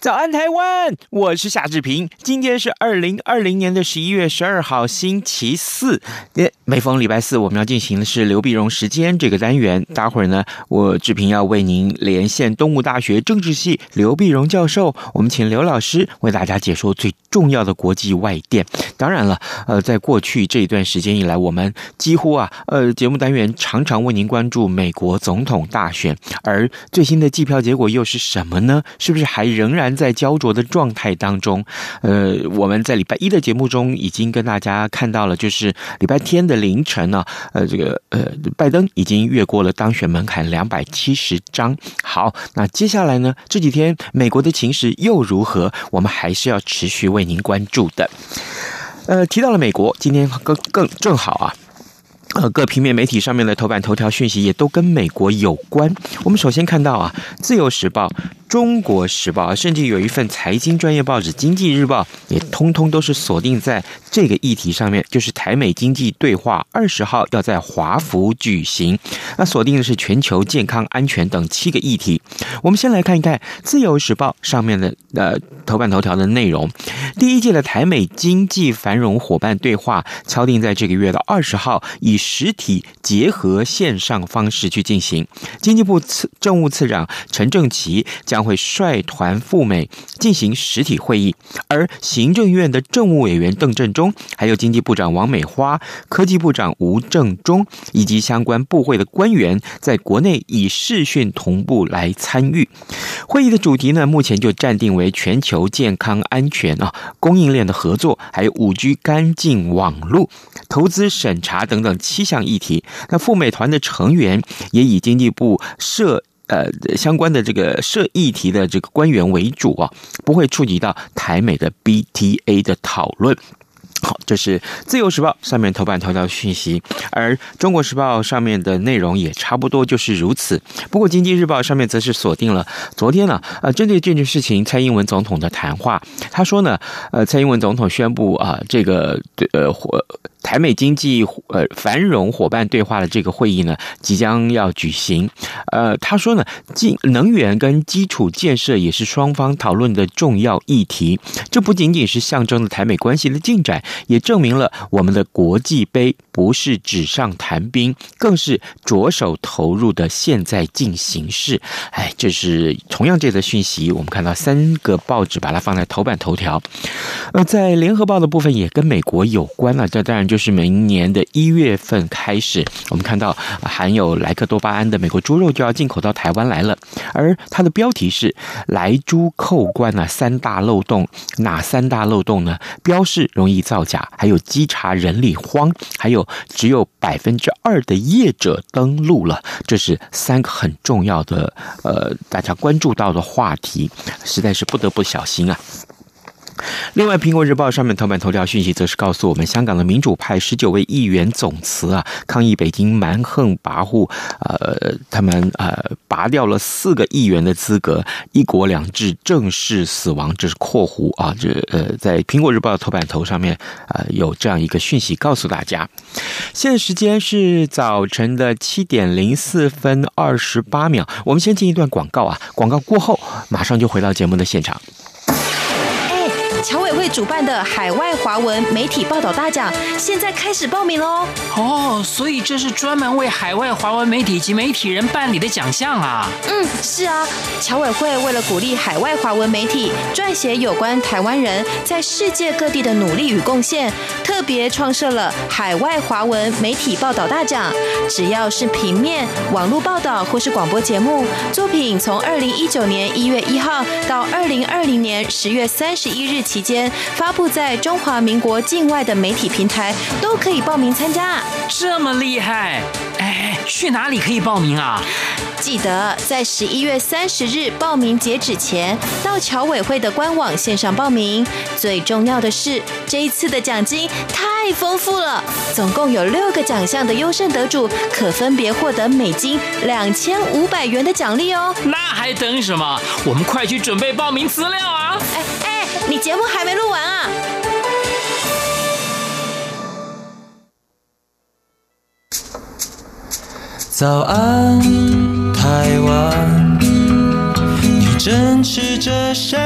早安，台湾！我是夏志平。今天是二零二零年的十一月十二号，星期四。每逢礼拜四，我们要进行的是刘碧荣时间这个单元。待会儿呢，我志平要为您连线东吴大学政治系刘碧荣教授。我们请刘老师为大家解说最重要的国际外电。当然了，呃，在过去这一段时间以来，我们几乎啊，呃，节目单元常常为您关注美国总统大选，而最新的计票结果又是什么呢？是不是还仍然在焦灼的状态当中，呃，我们在礼拜一的节目中已经跟大家看到了，就是礼拜天的凌晨呢，呃，这个呃，拜登已经越过了当选门槛两百七十张。好，那接下来呢，这几天美国的情势又如何？我们还是要持续为您关注的。呃，提到了美国，今天更更正好啊。呃，各平面媒体上面的头版头条讯息也都跟美国有关。我们首先看到啊，《自由时报》、《中国时报》，甚至有一份财经专业报纸《经济日报》，也通通都是锁定在这个议题上面，就是台美经济对话二十号要在华府举行。那锁定的是全球健康安全等七个议题。我们先来看一看《自由时报》上面的呃头版头条的内容。第一届的台美经济繁荣伙伴对话敲定在这个月的二十号以实体结合线上方式去进行，经济部次政务次长陈正奇将会率团赴美进行实体会议，而行政院的政务委员邓振中，还有经济部长王美花、科技部长吴正中以及相关部会的官员，在国内以视讯同步来参与。会议的主题呢，目前就暂定为全球健康安全啊、供应链的合作，还有五 G 干净网络、投资审查等等。七项议题，那赴美团的成员也以经济部涉呃相关的这个涉议题的这个官员为主啊，不会触及到台美的 BTA 的讨论。好，这是自由时报上面头版头条讯息，而中国时报上面的内容也差不多就是如此。不过经济日报上面则是锁定了昨天呢，呃，针对这件事情，蔡英文总统的谈话，他说呢，呃，蔡英文总统宣布啊，这个呃或。台美经济呃繁荣伙伴对话的这个会议呢，即将要举行。呃，他说呢，进能源跟基础建设也是双方讨论的重要议题。这不仅仅是象征了台美关系的进展，也证明了我们的国际杯不是纸上谈兵，更是着手投入的现在进行式。哎，这是同样这则讯息，我们看到三个报纸把它放在头版头条。呃，在联合报的部分也跟美国有关了，这当然。就就是明年的一月份开始，我们看到含有莱克多巴胺的美国猪肉就要进口到台湾来了，而它的标题是“莱猪扣关啊，三大漏洞”，哪三大漏洞呢？标示容易造假，还有稽查人力荒，还有只有百分之二的业者登录了，这是三个很重要的呃，大家关注到的话题，实在是不得不小心啊。另外，《苹果日报》上面头版头条讯息则是告诉我们，香港的民主派十九位议员总辞啊，抗议北京蛮横跋扈，呃，他们呃拔掉了四个议员的资格，一国两制正式死亡。这是括弧啊，这呃，在《苹果日报》头版头上面、呃，有这样一个讯息告诉大家。现在时间是早晨的七点零四分二十八秒，我们先进一段广告啊，广告过后马上就回到节目的现场。侨委会主办的海外华文媒体报道大奖，现在开始报名喽！哦，所以这是专门为海外华文媒体及媒体人办理的奖项啊！嗯，是啊，侨委会为了鼓励海外华文媒体撰写有关台湾人在世界各地的努力与贡献，特别创设了海外华文媒体报道大奖。只要是平面、网络报道或是广播节目作品，从二零一九年一月一号到二零二零年十月三十一日起。期间，发布在中华民国境外的媒体平台都可以报名参加。这么厉害！哎，去哪里可以报名啊？记得在十一月三十日报名截止前，到侨委会的官网线上报名。最重要的是，这一次的奖金太丰富了，总共有六个奖项的优胜得主，可分别获得美金两千五百元的奖励哦。那还等什么？我们快去准备报名资料啊！哎哎，你节目还没录完啊？早安，台湾，你正吃着什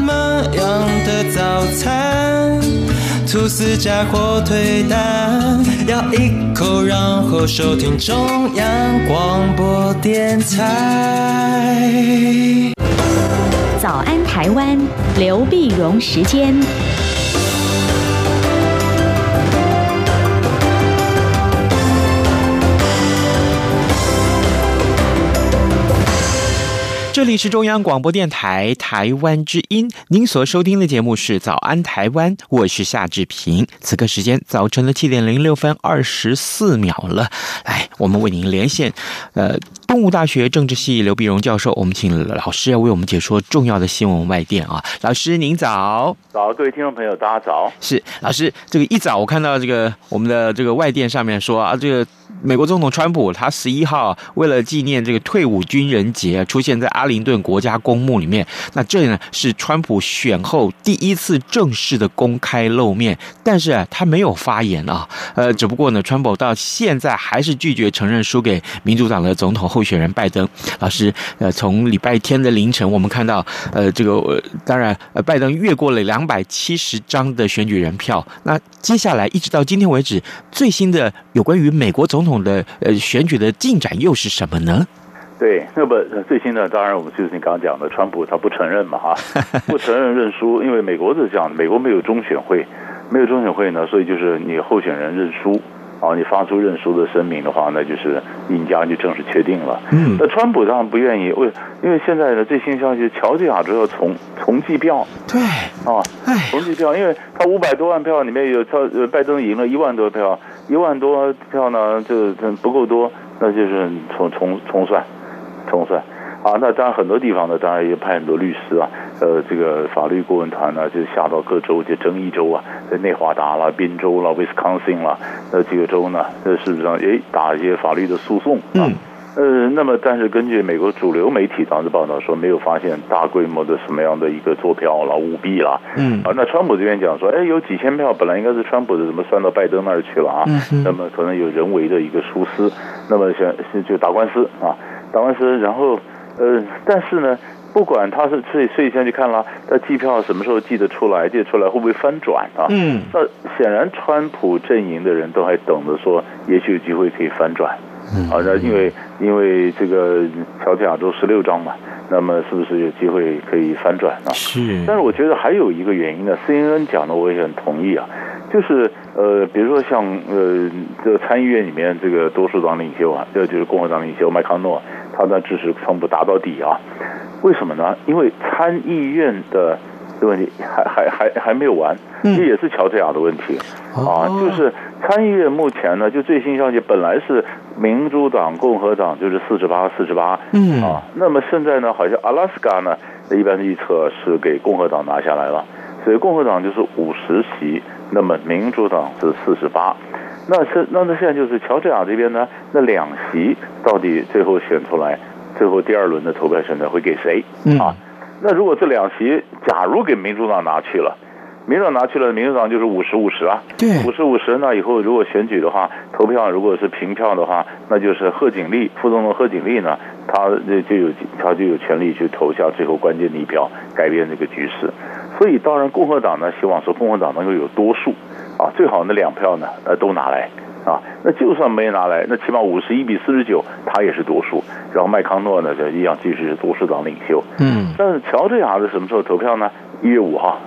么样的早餐？吐司加火腿蛋，咬一口，然后收听中央广播电台。早安，台湾，刘碧荣时间。这里是中央广播电台台湾之音，您所收听的节目是《早安台湾》，我是夏志平。此刻时间早晨的七点零六分二十四秒了，来，我们为您连线，呃，东吴大学政治系刘碧荣教授，我们请老师要为我们解说重要的新闻外电啊。老师您早，早，各位听众朋友大家早。是老师，这个一早我看到这个我们的这个外电上面说啊，这个美国总统川普他十一号为了纪念这个退伍军人节，出现在阿。灵顿国家公墓里面，那这呢是川普选后第一次正式的公开露面，但是，他没有发言啊，呃，只不过呢，川普到现在还是拒绝承认输给民主党的总统候选人拜登。老师，呃，从礼拜天的凌晨，我们看到，呃，这个、呃、当然，呃，拜登越过了两百七十张的选举人票，那接下来一直到今天为止，最新的有关于美国总统的呃选举的进展又是什么呢？对，那么最新的当然我们就是你刚刚讲的，川普他不承认嘛，哈，不承认认输，因为美国是这样，美国没有中选会，没有中选会呢，所以就是你候选人认输，啊，你发出认输的声明的话，那就是赢家就正式确定了。嗯，那川普当然不愿意，为因为现在的最新消息，乔治亚州要重重计票，对，啊，重计票，因为他五百多万票里面有超呃拜登赢了一万多票，一万多票呢就不够多，那就是重重重算。重算啊，那当然很多地方呢，当然也派很多律师啊，呃，这个法律顾问团呢，就下到各州，就争议州啊，在内华达啦、宾州啦、威斯康星啦，那几个州呢，那事实上诶打一些法律的诉讼啊。嗯。呃，那么但是根据美国主流媒体当时报道说，没有发现大规模的什么样的一个作票啦、舞弊啦。嗯。啊，那川普这边讲说，哎，有几千票本来应该是川普的，怎么算到拜登那儿去了啊？嗯。那么可能有人为的一个疏失，那么想就打官司啊。打官司，然后，呃，但是呢，不管他是，所以所以先去看了，他计票什么时候计得出来，计得出来会不会翻转啊？嗯，那显然川普阵营的人都还等着说，也许有机会可以翻转。嗯，啊，那因为因为这个乔治亚州十六张嘛，那么是不是有机会可以翻转啊？是。但是我觉得还有一个原因呢，CNN 讲的我也很同意啊。就是呃，比如说像呃，这个参议院里面这个多数党领袖啊，这就是共和党领袖麦康诺，他呢支持川普打到底啊。为什么呢？因为参议院的这个问题还还还还没有完，这也是乔治亚的问题啊。就是参议院目前呢，就最新消息，本来是民主党、共和党就是四十八四十八，嗯啊，那么现在呢，好像阿拉斯加呢，一般预测是给共和党拿下来了，所以共和党就是五十席。那么民主党是四十八，那是那那现在就是乔治亚这边呢，那两席到底最后选出来，最后第二轮的投票选择会给谁啊？那如果这两席假如给民主党拿去了，民主党拿去了，民主党就是五十五十啊，对，五十五十，那以后如果选举的话，投票如果是平票的话，那就是贺锦丽副总统贺锦丽呢，他就就有他就有权利去投下最后关键的一票，改变这个局势。所以当然，共和党呢希望说共和党能够有多数，啊，最好那两票呢呃都拿来啊。那就算没拿来，那起码五十一比四十九，他也是多数。然后麦康诺呢就一样继续是多数党领袖。嗯。但是乔治亚是什么时候投票呢？一月五号。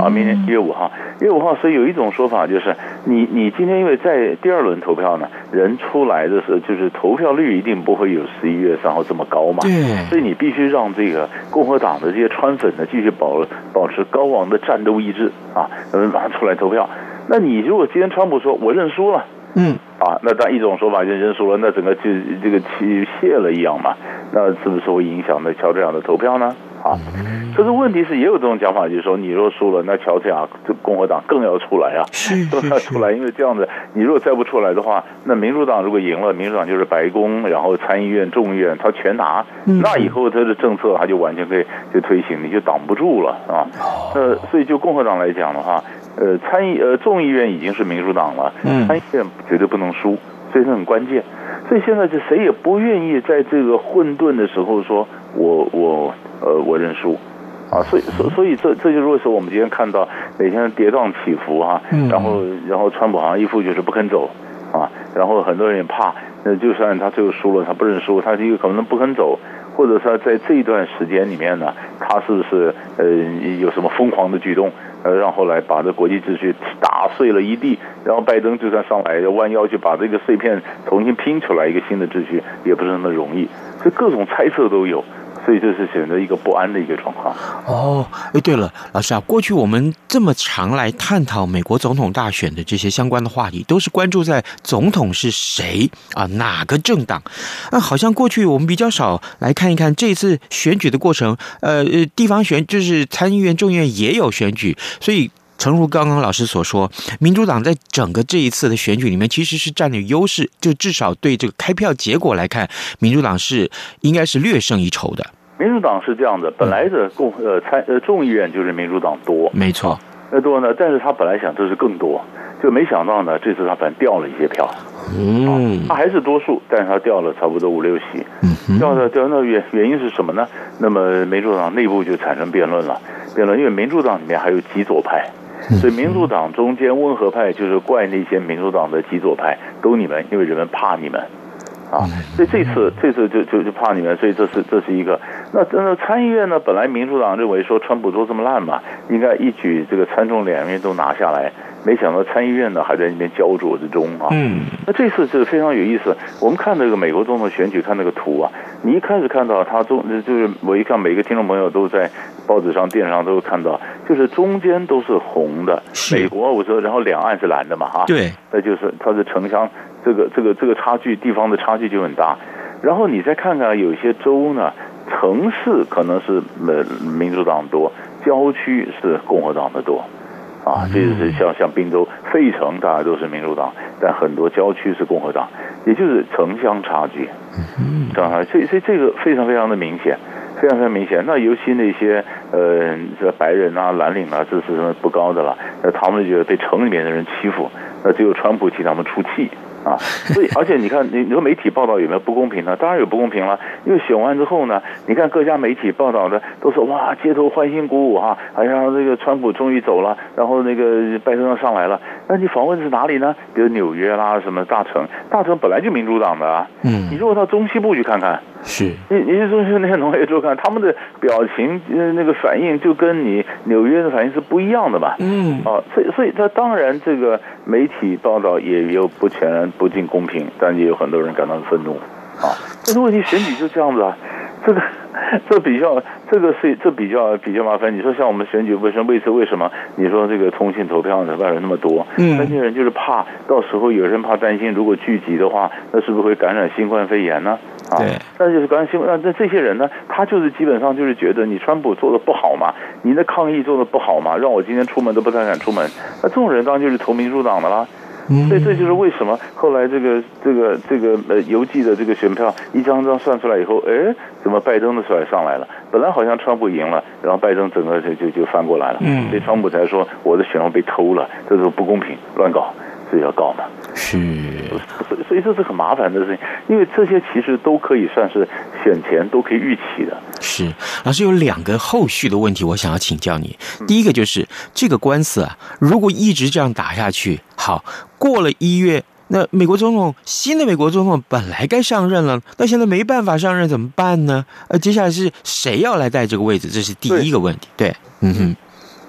啊，明年一月五号，一月五号。所以有一种说法就是，你你今天因为在第二轮投票呢，人出来的时候，就是投票率一定不会有十一月三号这么高嘛。对。所以你必须让这个共和党的这些川粉呢，继续保保持高昂的战斗意志啊，马上出来投票。那你如果今天川普说我认输了，嗯，啊，那当一种说法就认输了，那整个就这个气泄了一样嘛，那是不是会影响那乔治亚的投票呢？啊，可是问题是也有这种讲法，就是说你若输了，那乔治亚这共和党更要出来啊，都要 出来，因为这样子，你如果再不出来的话，那民主党如果赢了，民主党就是白宫，然后参议院、众议院他全拿，那以后他的政策他就完全可以就推行，你就挡不住了啊。那所以就共和党来讲的话，呃，参议呃众议院已经是民主党了，参议院绝对不能输，所以这很关键。所以现在就谁也不愿意在这个混沌的时候说我我。呃，我认输，啊，所以所所以这这就是为什么我们今天看到每天跌宕起伏哈、啊，然后然后川普好像一副就是不肯走，啊，然后很多人也怕，那就算他最后输了，他不认输，他就可能不肯走，或者说在这一段时间里面呢，他是不是呃有什么疯狂的举动，呃，让后来把这国际秩序打碎了一地，然后拜登就算上来要弯腰去把这个碎片重新拼出来一个新的秩序，也不是那么容易，所以各种猜测都有。所以这是显得一个不安的一个状况。哦，哎，对了，老师啊，过去我们这么常来探讨美国总统大选的这些相关的话题，都是关注在总统是谁啊，哪个政党？那好像过去我们比较少来看一看这次选举的过程。呃，地方选就是参议院、众议院也有选举，所以。诚如刚刚老师所说，民主党在整个这一次的选举里面其实是占有优势，就至少对这个开票结果来看，民主党是应该是略胜一筹的。民主党是这样的，本来的共呃参呃众议院就是民主党多，没错，那多呢，但是他本来想这是更多，就没想到呢，这次他反正掉了一些票，嗯，他还是多数，但是他掉了差不多五六席，嗯，掉的掉那原原因是什么呢？那么民主党内部就产生辩论了，辩论因为民主党里面还有极左派。所以民主党中间温和派就是怪那些民主党的极左派，都你们，因为人们怕你们，啊，所以这次这次就就就怕你们，所以这是这是一个。那那参议院呢？本来民主党认为说川普做这么烂嘛，应该一举这个参众两院都拿下来，没想到参议院呢还在那边焦灼之中啊。嗯，那这次是非常有意思。我们看那个美国总统选举，看那个图啊，你一开始看到他中就是我一看每个听众朋友都在。报纸上、电视上都会看到，就是中间都是红的。美国我说，然后两岸是蓝的嘛，哈。对，那就是它的城乡，这个、这个、这个差距，地方的差距就很大。然后你再看看，有些州呢，城市可能是呃民主党多，郊区是共和党的多，啊，这就是像像滨州、费城，大家都是民主党，但很多郊区是共和党，也就是城乡差距。嗯，当然，所以所以这个非常非常的明显。非常非常明显，那尤其那些呃，这白人啊、蓝领啊，这是不高的了，那他们就觉得被城里面的人欺负，那只有川普替他们出气。啊，所以而且你看，你你说媒体报道有没有不公平呢？当然有不公平了，因为选完之后呢，你看各家媒体报道的都说哇，街头欢欣鼓舞哈，好像这个川普终于走了，然后那个拜登上来了。那你访问的是哪里呢？比如纽约啦，什么大城，大城本来就民主党的啊。嗯。你如果到中西部去看看，是你你去中西部那些农业周刊，他们的表情那个反应就跟你纽约的反应是不一样的嘛。嗯。哦，所以所以他当然这个媒体报道也有不全。不尽公平，但也有很多人感到愤怒啊！但是问题选举就这样子啊，这个 这比较这个是这比较比较麻烦。你说像我们选举为什么为此为什么？你说这个通信投票的外人那么多，嗯，那些人就是怕到时候有人怕担心，如果聚集的话，那是不是会感染新冠肺炎呢？啊，对，那就是感染新冠。那这些人呢，他就是基本上就是觉得你川普做的不好嘛，你的抗议做的不好嘛，让我今天出门都不太敢出门。那这种人当然就是投民主党的啦。所以这就是为什么后来这个这个这个呃邮寄的这个选票一张张算出来以后，哎，怎么拜登的出来上来了？本来好像川普赢了，然后拜登整个就就就翻过来了。嗯，所以川普才说我的选票被偷了，这是不公平，乱搞，所以要告嘛。是，所以所以这是很麻烦的事情，因为这些其实都可以算是选前都可以预期的。是，老师有两个后续的问题，我想要请教你。第一个就是这个官司啊，如果一直这样打下去，好，过了一月，那美国总统新的美国总统本来该上任了，那现在没办法上任怎么办呢？呃，接下来是谁要来带这个位置？这是第一个问题。对，对嗯哼。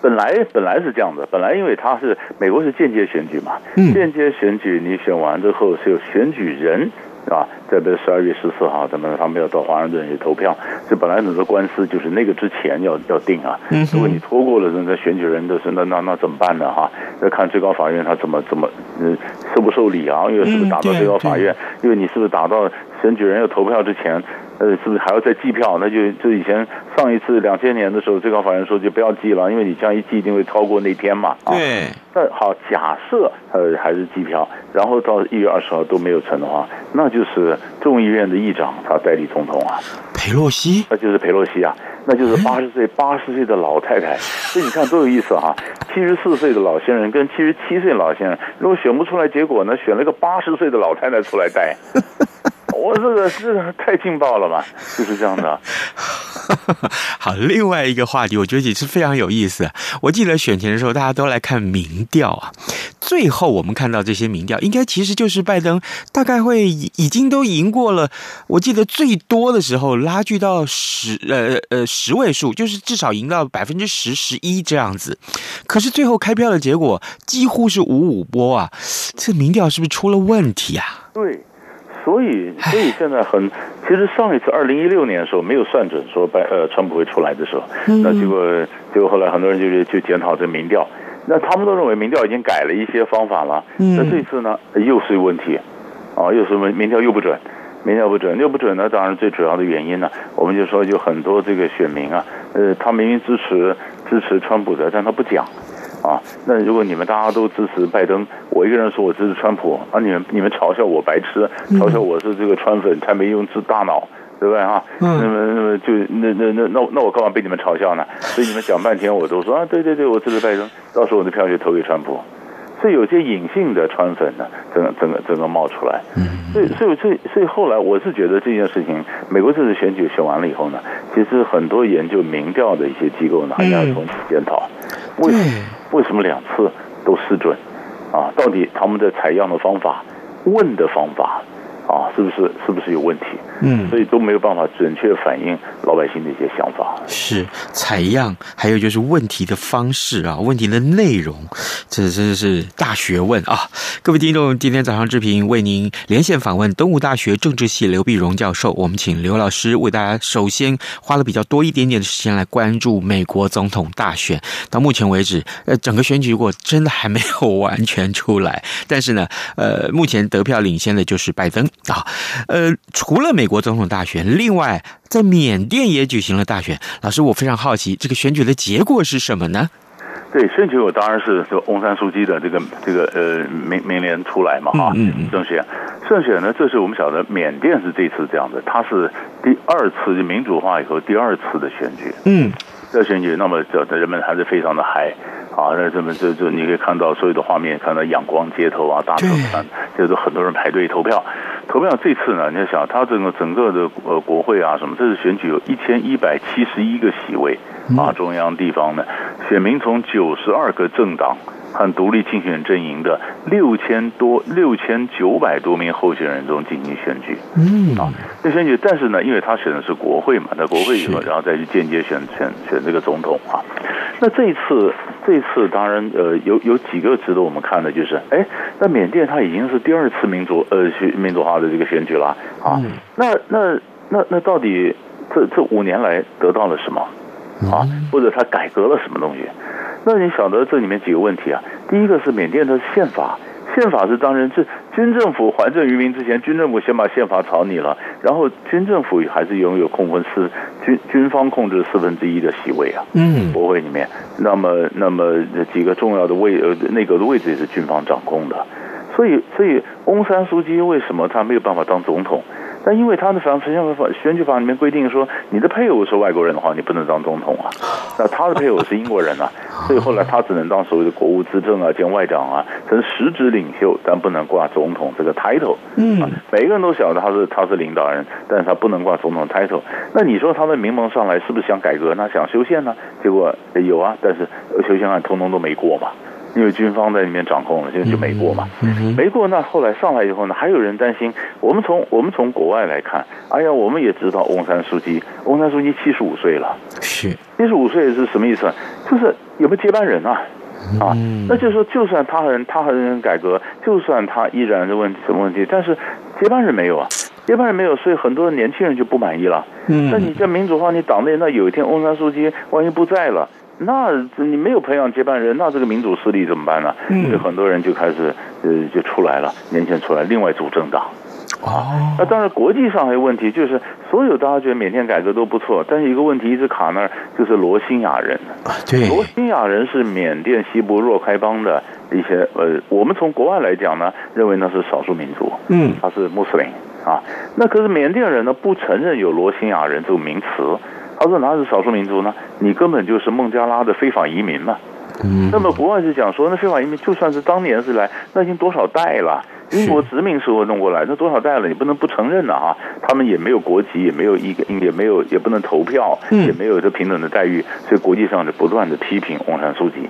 本来本来是这样的，本来因为他是美国是间接选举嘛，嗯、间接选举你选完之后是有选举人。啊，在这十二月十四号，咱们他们要到华盛顿去投票。这本来很多官司就是那个之前要要定啊。如果你拖过了，那选举人的是那那那怎么办呢？哈，要看最高法院他怎么怎么嗯受不受理啊？因为是不是打到最高法院？因为你是不是打到选举人要投票之前？呃，是不是还要再计票？那就就以前上一次两千年的时候，最高法院说就不要计了，因为你这样一计，一定会超过那天嘛。啊、对。那好，假设呃还是计票，然后到一月二十号都没有成的话，那就是众议院的议长他代理总统啊。佩洛西。那就是佩洛西啊，那就是八十岁八十岁的老太太。所以你看多有意思哈、啊，七十四岁的老先生跟七十七岁的老先生，如果选不出来结果呢，选了个八十岁的老太太出来带。我这个是太劲爆了吧，就是这样的。好，另外一个话题，我觉得也是非常有意思。我记得选前的时候，大家都来看民调啊。最后我们看到这些民调，应该其实就是拜登大概会已经都赢过了。我记得最多的时候拉锯到十呃呃十位数，就是至少赢到百分之十十一这样子。可是最后开票的结果几乎是五五波啊，这民调是不是出了问题啊？对。所以，所以现在很，其实上一次二零一六年的时候没有算准说拜呃川普会出来的时候，那结果结果后来很多人就就检讨这民调，那他们都认为民调已经改了一些方法了，那这次呢又是问题，啊又是民民调又不准，民调不准又不准呢，当然最主要的原因呢，我们就说有很多这个选民啊，呃他明明支持支持川普的，但他不讲。啊，那如果你们大家都支持拜登，我一个人说我支持川普，啊，你们你们嘲笑我白痴，嘲笑我是这个川粉，才没用智大脑，对不对啊？嗯。那么那么就那那那那那我干嘛被你们嘲笑呢？所以你们讲半天，我都说啊，对对对，我支持拜登，到时候我的票就投给川普。所以有些隐性的川粉呢，整个整个整个冒出来。嗯。所以所以所以所以后来我是觉得这件事情，美国这次选举选完了以后呢，其实很多研究民调的一些机构呢，还要重新检讨。为什么？为什么两次都失准？啊，到底他们的采样的方法、问的方法啊，是不是是不是有问题？嗯，所以都没有办法准确反映老百姓的一些想法。是采样，还有就是问题的方式啊，问题的内容，这真的是大学问啊！各位听众，今天早上志平为您连线访问东吴大学政治系刘碧荣教授，我们请刘老师为大家首先花了比较多一点点的时间来关注美国总统大选。到目前为止，呃，整个选举如果真的还没有完全出来，但是呢，呃，目前得票领先的就是拜登啊。呃，除了美。国总统大选，另外在缅甸也举行了大选。老师，我非常好奇，这个选举的结果是什么呢？对，选举我当然是就翁山书记的这个这个呃明明年出来嘛哈，嗯嗯，胜选胜选呢，这是我们晓得缅甸是这次这样的，它是第二次民主化以后第二次的选举，嗯，这选举那么这人们还是非常的嗨。啊，那这么就就你可以看到所有的画面，看到阳光街头啊，大城山，就是很多人排队投票。投票这次呢，你要想，他整个整个的呃国会啊什么，这次选举有一千一百七十一个席位啊，中央地方呢，选民从九十二个政党。和独立竞选阵营的六千多、六千九百多名候选人中进行选举，嗯啊，那选举，但是呢，因为他选的是国会嘛，在国会以后，然后再去间接选选选这个总统啊。那这一次，这一次当然呃，有有几个值得我们看的，就是哎，那缅甸它已经是第二次民主呃民主化的这个选举了啊。那那那那到底这这五年来得到了什么啊？或者他改革了什么东西？那你晓得这里面几个问题啊？第一个是缅甸的宪法，宪法是当然是军政府还政于民之前，军政府先把宪法草拟了，然后军政府还是拥有控分四军军方控制四分之一的席位啊，嗯，国会里面，那么那么几个重要的位呃内阁的位置也是军方掌控的，所以所以翁山书记为什么他没有办法当总统？但因为他的反选举法选举法里面规定说，你的配偶是外国人的话，你不能当总统啊。那他的配偶是英国人啊，所以后来他只能当所谓的国务资政啊兼外长啊，成实质领袖，但不能挂总统这个 title。嗯，每一个人都晓得他是他是领导人，但是他不能挂总统 title。那你说他的名门上来是不是想改革呢？想修宪呢？结果有啊，但是修宪案通通都没过嘛。因为军方在里面掌控了，现在就美国嘛。没过，那后来上来以后呢，还有人担心。我们从我们从国外来看，哎呀，我们也知道翁山书记，翁山书记七十五岁了，是七十五岁是什么意思？就是有没有接班人啊？啊，那就是说，就算他很他很改革，就算他依然的问题什么问题，但是接班人没有啊，接班人没有，所以很多年轻人就不满意了。嗯，那你这民主化，你党内那有一天翁山书记万一不在了，那你没有培养接班人，那这个民主势力怎么办呢？嗯，所以很多人就开始呃就出来了，年轻人出来，另外组政党。哦，那当然，国际上还有问题，就是所有大家觉得缅甸改革都不错，但是一个问题一直卡那儿，就是罗兴亚人。对，罗兴亚人是缅甸西部若开邦的一些呃，我们从国外来讲呢，认为那是少数民族，嗯，他是穆斯林啊。那可是缅甸人呢，不承认有罗兴亚人这个名词，他说哪是少数民族呢？你根本就是孟加拉的非法移民嘛。嗯，那么国外是讲说，那非法移民就算是当年是来，那已经多少代了。英国殖民时候弄过来，那多少代了？你不能不承认呐啊！他们也没有国籍，也没有一个，也没有，也不能投票，也没有这平等的待遇，所以国际上就不断的批评翁山书记。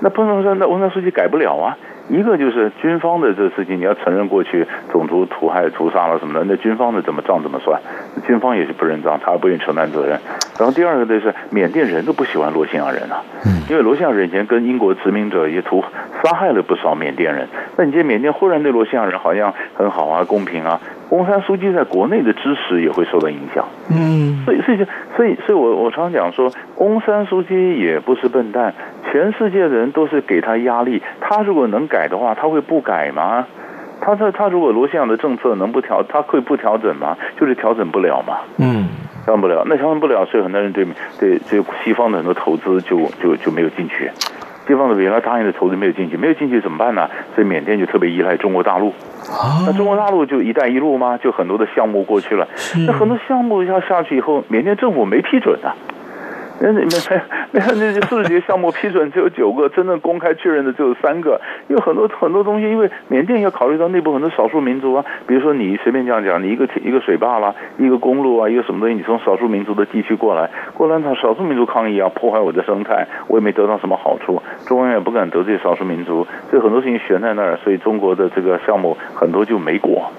那不能说那翁山书记改不了啊！一个就是军方的这事情，你要承认过去种族屠害、屠杀了什么的，那军方的怎么账怎么算？军方也是不认账，他不愿意承担责任。然后第二个就是缅甸人都不喜欢罗兴亚人啊，因为罗兴亚人以前跟英国殖民者也屠杀害了不少缅甸人。那你这缅甸忽然对罗兴亚人好像很好啊，公平啊。翁山书记在国内的支持也会受到影响。嗯，所以所以就所以所以我我常常讲说，翁山书记也不是笨蛋，全世界的人都是给他压力，他如果能改的话，他会不改吗？他他他如果罗兴亚的政策能不调，他会不调整吗？就是调整不了嘛。嗯。调整不了，那调整不了，所以很多人对对对西方的很多投资就就就没有进去，西方的原来答应的投资没有进去，没有进去怎么办呢？所以缅甸就特别依赖中国大陆，那中国大陆就“一带一路”嘛，就很多的项目过去了，那很多项目要下去以后，缅甸政府没批准啊。那那那那那些十几个项目批准只有九个，真正公开确认的只有三个。有很多很多东西，因为缅甸要考虑到内部很多少数民族啊，比如说你随便这样讲，你一个一个水坝啦，一个公路啊，一个什么东西，你从少数民族的地区过来，过来他少数民族抗议啊，破坏我的生态，我也没得到什么好处，中央也不敢得罪少数民族，所以很多事情悬在那儿，所以中国的这个项目很多就没果。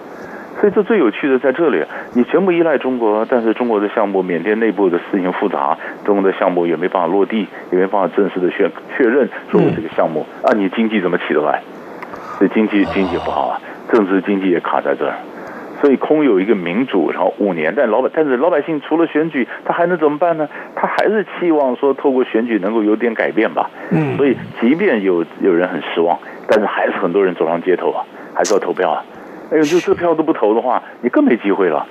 所以这最有趣的在这里，你全部依赖中国，但是中国的项目，缅甸内部的事情复杂，中国的项目也没办法落地，也没办法正式的确确认说我这个项目啊，你经济怎么起得来？所以经济经济不好啊，政治经济也卡在这儿，所以空有一个民主，然后五年，但老百但是老百姓除了选举，他还能怎么办呢？他还是期望说透过选举能够有点改变吧。嗯，所以即便有有人很失望，但是还是很多人走上街头啊，还是要投票啊。哎呦，就这票都不投的话，你更没机会了。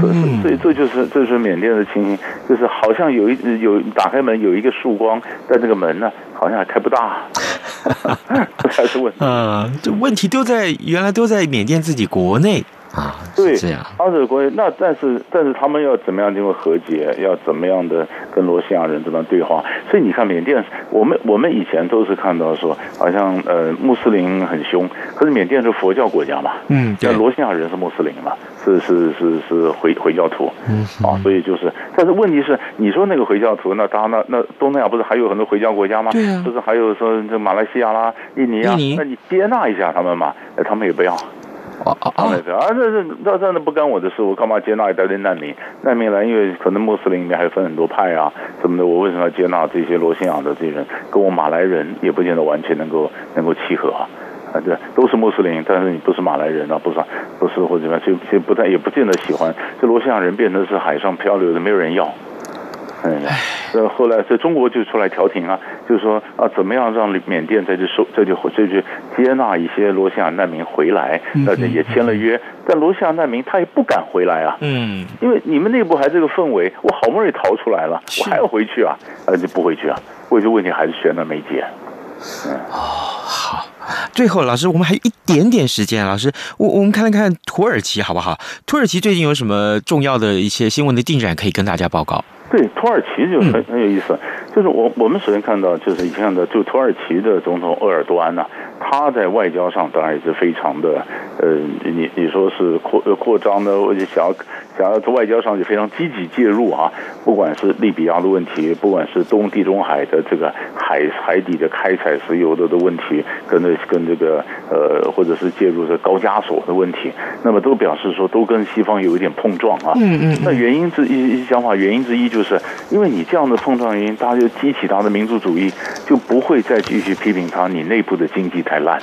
所以，所以这就是这就是缅甸的情形，就是好像有一有打开门有一个曙光，但这个门呢，好像还开不大，这才是问题。嗯，这问题都在原来都在缅甸自己国内。啊，对，这样，他是国那但是但是他们要怎么样经过和解，要怎么样的跟罗西亚人这么对话？所以你看缅甸，我们我们以前都是看到说，好像呃穆斯林很凶，可是缅甸是佛教国家嘛，嗯，那罗西亚人是穆斯林嘛，是是是是回回教徒，嗯，啊，所以就是，但是问题是，你说那个回教徒，那当然那那东南亚不是还有很多回教国家吗？对啊，不是还有说这马来西亚啦、印尼啊，尼那你接纳一下他们嘛？那他们也不要。啊啊啊！这是这真的不干我的事，我干嘛接纳一大堆难民？难民来，因为可能穆斯林里面还分很多派啊什么的，我为什么要接纳这些罗兴亚的这些人？跟我马来人也不见得完全能够能够契合啊！啊，对，都是穆斯林，但是你不是马来人啊，不是不是或者怎么样，就就不太也不见得喜欢。这罗兴亚人变成是海上漂流的，没有人要。嗯，呃，后来在中国就出来调停啊，就是说啊，怎么样让缅甸再去收，这就这就接纳一些罗兴亚难民回来，而且也签了约。但罗兴亚难民他也不敢回来啊，嗯，因为你们内部还这个氛围，我好不容易逃出来了，我还要回去啊，呃，就不回去啊，回去问题还是悬而没解。嗯，哦，好，最后老师，我们还有一点点时间，老师，我我们看了看土耳其好不好？土耳其最近有什么重要的一些新闻的进展可以跟大家报告？对，土耳其就很很有意思，就是我我们首先看到就是以前的就土耳其的总统鄂尔多安呐、啊，他在外交上当然也是非常的，呃，你你说是扩扩张呢，我就想要想要在外交上就非常积极介入啊，不管是利比亚的问题，不管是东地中海的这个海海底的开采石油的的问题，跟这跟这个呃，或者是介入这高加索的问题，那么都表示说都跟西方有一点碰撞啊。嗯嗯。那原因之一想法原因之一就是，因为你这样的碰撞原因，大家就激起他的民族主义，就不会再继续批评他你内部的经济太烂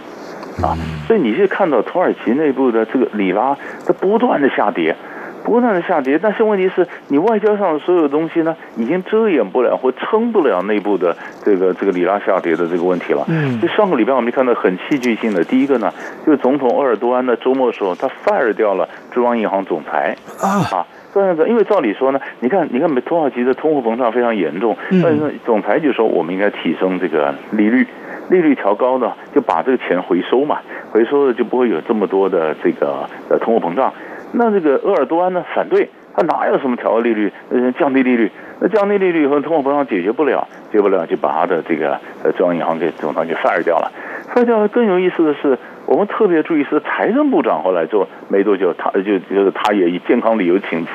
啊。所以你是看到土耳其内部的这个里拉在不断的下跌。不断的下跌，但是问题是你外交上的所有东西呢，已经遮掩不了或撑不了内部的这个这个里拉下跌的这个问题了。嗯，就上个礼拜我们就看到很戏剧性的，第一个呢，就是总统鄂尔多安的周末的时候，他 fire 掉了中央银行总裁啊啊，这样子，因为照理说呢，你看你看土耳其的通货膨胀非常严重，但是总裁就说我们应该提升这个利率，利率调高呢，就把这个钱回收嘛，回收了就不会有这么多的这个呃通货膨胀。那这个鄂尔多安呢，反对，他哪有什么调高利率，呃，降低利率？那降低利率以后，通货膨胀解决不了，解决不了，就把他的这个呃中央银行给总裁给 fire 掉了。fire 掉了。更有意思的是，我们特别注意是财政部长后来做没多久，他就就是他也以健康理由请辞。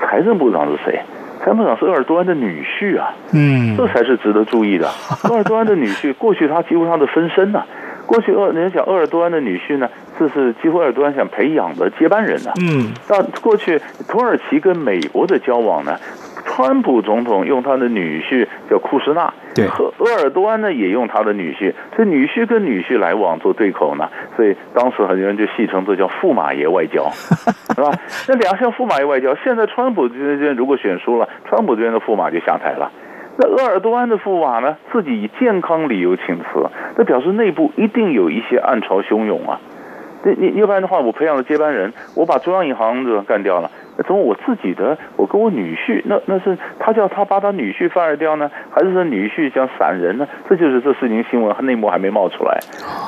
财政部长是谁？财政部长是鄂尔多安的女婿啊，嗯，这才是值得注意的。鄂尔多安的女婿，过去他几乎他的分身呐、啊。过去鄂人家讲鄂尔多安的女婿呢，这是几乎鄂尔多安想培养的接班人呢。嗯，但过去土耳其跟美国的交往呢，川普总统用他的女婿叫库什纳，对，和鄂尔多安呢也用他的女婿，所以女婿跟女婿来往做对口呢，所以当时很多人就戏称这叫驸马爷外交，是吧？那两项驸马爷外交，现在川普这边如果选输了，川普这边的驸马就下台了。那鄂尔多安的驸马呢，自己以健康理由请辞，那表示内部一定有一些暗潮汹涌啊。你你要不然的话，我培养了接班人，我把中央银行的干掉了。从我自己的，我跟我女婿，那那是他叫他把他女婿 fire 掉呢，还是说女婿想闪人呢？这就是这事情新闻内幕还没冒出来。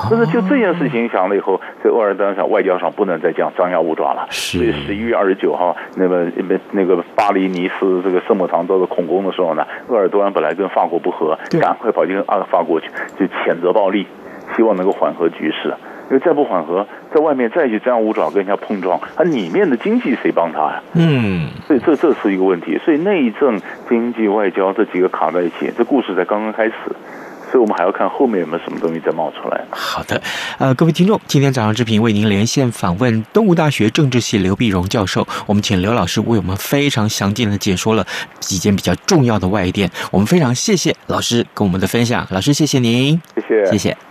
但是就这件事情想了以后，在鄂尔多安上外交上不能再这样张牙舞爪了。所以十一月二十九号，那么那个巴黎尼斯这个圣母堂遭到恐攻的时候呢，鄂尔多安本来跟法国不和，赶快跑进啊法国去，就谴责暴力，希望能够缓和局势。因为再不缓和，在外面再去张牙舞爪跟人家碰撞，他里面的经济谁帮他呀？嗯，所以这这是一个问题。所以内政、经济、外交这几个卡在一起，这故事才刚刚开始。所以我们还要看后面有没有什么东西再冒出来。好的，呃，各位听众，今天早上之平为您连线访问东吴大学政治系刘碧荣教授，我们请刘老师为我们非常详尽的解说了几件比较重要的外电。我们非常谢谢老师跟我们的分享，老师谢谢您，谢谢，谢谢。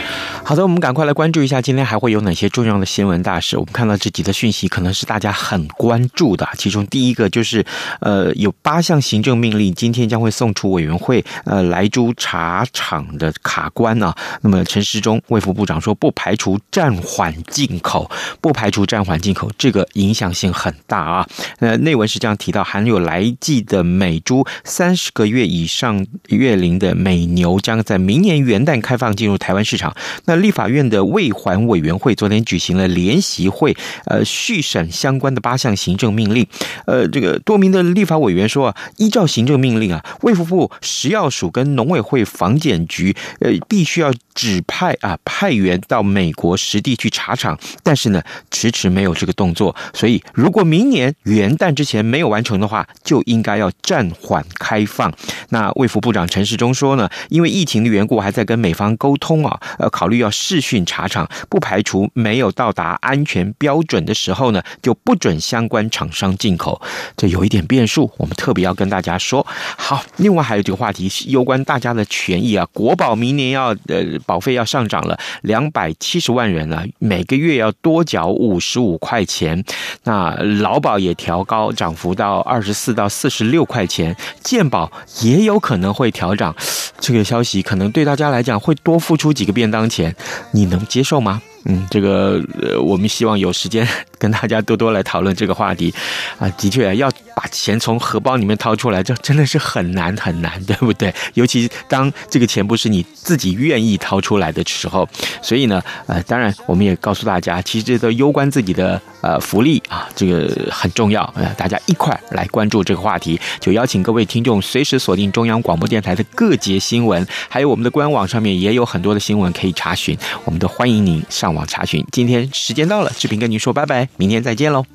好的，我们赶快来关注一下今天还会有哪些重要的新闻大事。我们看到这几则讯息，可能是大家很关注的。其中第一个就是，呃，有八项行政命令今天将会送出委员会，呃，莱猪茶厂的卡关啊。那么陈时中卫副部长说，不排除暂缓进口，不排除暂缓进口，这个影响性很大啊。呃，内文是这样提到，含有来剂的美猪三十个月以上月龄的美牛，将在明年元旦开放进入台湾市场。那立法院的卫环委员会昨天举行了联席会，呃，续审相关的八项行政命令。呃，这个多名的立法委员说啊，依照行政命令啊，卫福部食药署跟农委会防检局，呃，必须要指派啊派员到美国实地去查厂，但是呢，迟迟没有这个动作。所以，如果明年元旦之前没有完成的话，就应该要暂缓开放。那卫福部长陈时中说呢，因为疫情的缘故，还在跟美方沟通啊，呃，考虑要。视讯查厂，不排除没有到达安全标准的时候呢，就不准相关厂商进口。这有一点变数，我们特别要跟大家说。好，另外还有这个话题是有关大家的权益啊。国保明年要呃保费要上涨了，两百七十万人了，每个月要多缴五十五块钱。那劳保也调高，涨幅到二十四到四十六块钱。健保也有可能会调涨，这个消息可能对大家来讲会多付出几个便当钱。你能接受吗？嗯，这个呃，我们希望有时间跟大家多多来讨论这个话题啊。的确，要把钱从荷包里面掏出来，这真的是很难很难，对不对？尤其当这个钱不是你自己愿意掏出来的时候。所以呢，呃，当然我们也告诉大家，其实这都攸关自己的呃福利啊，这个很重要。呃，大家一块来关注这个话题，就邀请各位听众随时锁定中央广播电台的各节新闻，还有我们的官网上面也有很多的新闻可以查询，我们都欢迎您上网查询。今天时间到了，志平跟您说拜拜，明天再见喽。